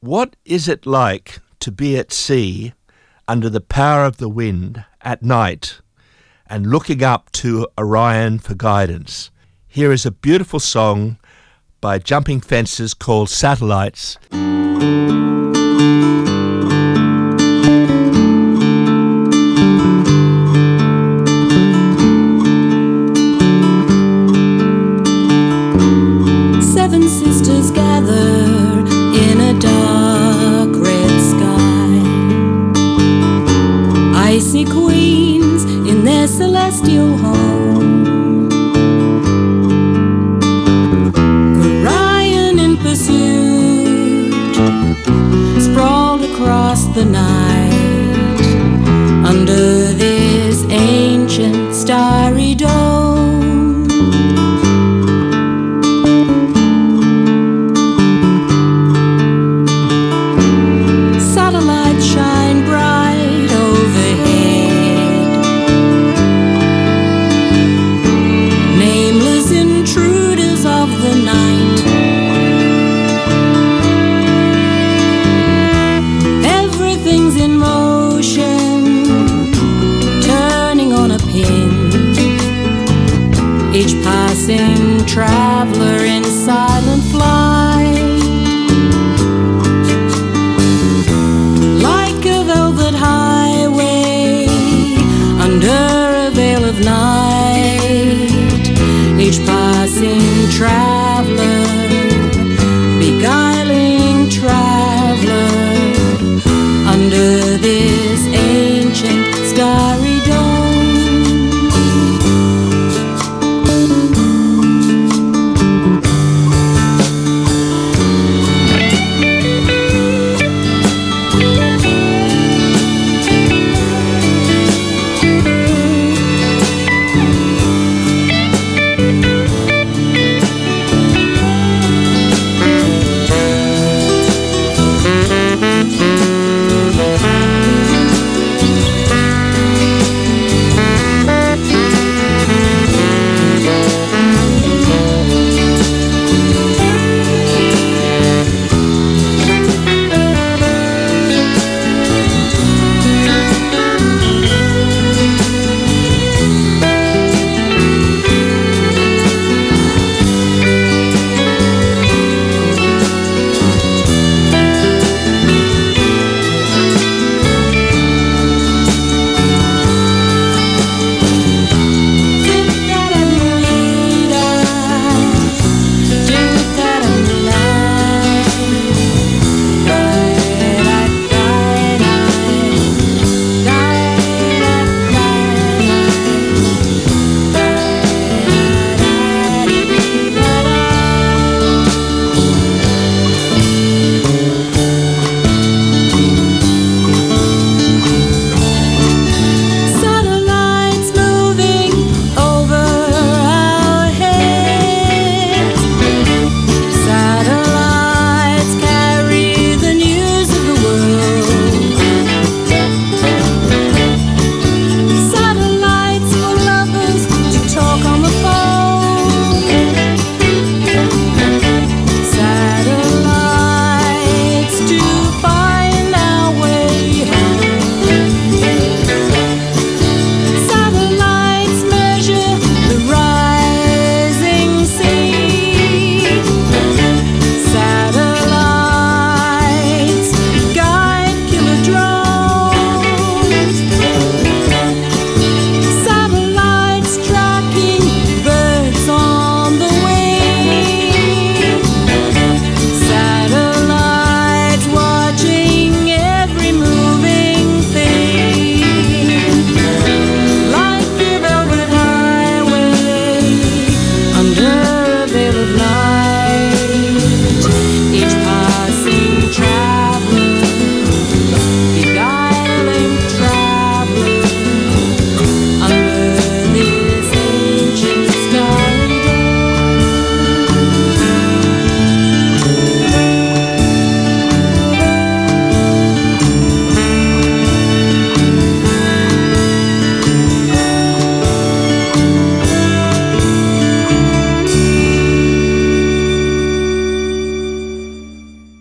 What is it like to be at sea under the power of the wind at night and looking up to Orion for guidance? Here is a beautiful song by Jumping Fences called Satellites. Home. passing traveler in silent flight.